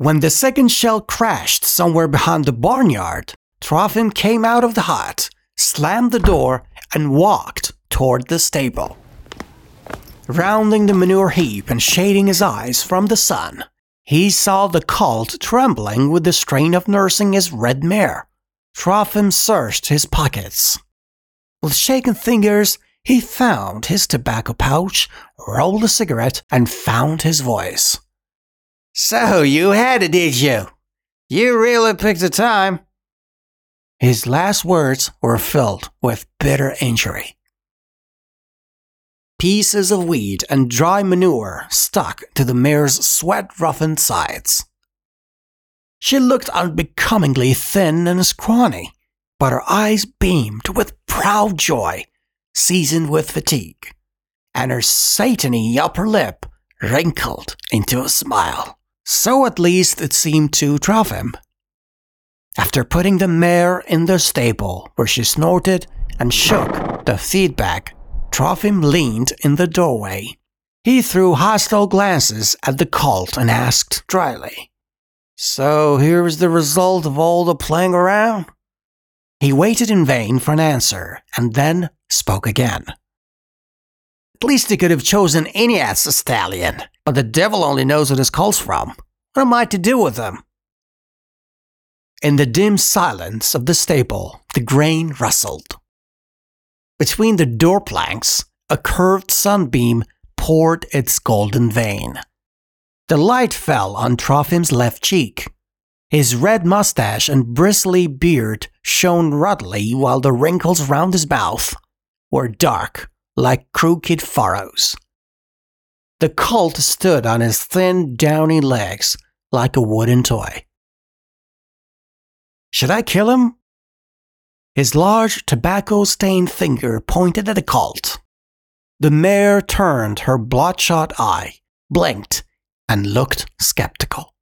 When the second shell crashed somewhere behind the barnyard, Trofim came out of the hut, slammed the door, and walked toward the stable. Rounding the manure heap and shading his eyes from the sun, he saw the colt trembling with the strain of nursing his red mare. Trofim searched his pockets. With shaking fingers, he found his tobacco pouch, rolled a cigarette, and found his voice. So you had it, did you? You really picked the time. His last words were filled with bitter injury. Pieces of weed and dry manure stuck to the mare's sweat roughened sides. She looked unbecomingly thin and scrawny, but her eyes beamed with proud joy, seasoned with fatigue, and her satiny upper lip wrinkled into a smile. So at least it seemed to Trofim. After putting the mare in the stable, where she snorted and shook the feedback Trofim leaned in the doorway. He threw hostile glances at the colt and asked dryly, So here's the result of all the playing around? He waited in vain for an answer and then spoke again. At least he could have chosen any ass stallion, but the devil only knows where his colt's from. What am I to do with him? In the dim silence of the stable, the grain rustled. Between the door planks, a curved sunbeam poured its golden vein. The light fell on Trofim's left cheek. His red mustache and bristly beard shone ruddily while the wrinkles round his mouth were dark like crooked furrows. The colt stood on his thin, downy legs like a wooden toy. Should I kill him? His large, tobacco stained finger pointed at the colt. The mare turned her bloodshot eye, blinked, and looked skeptical.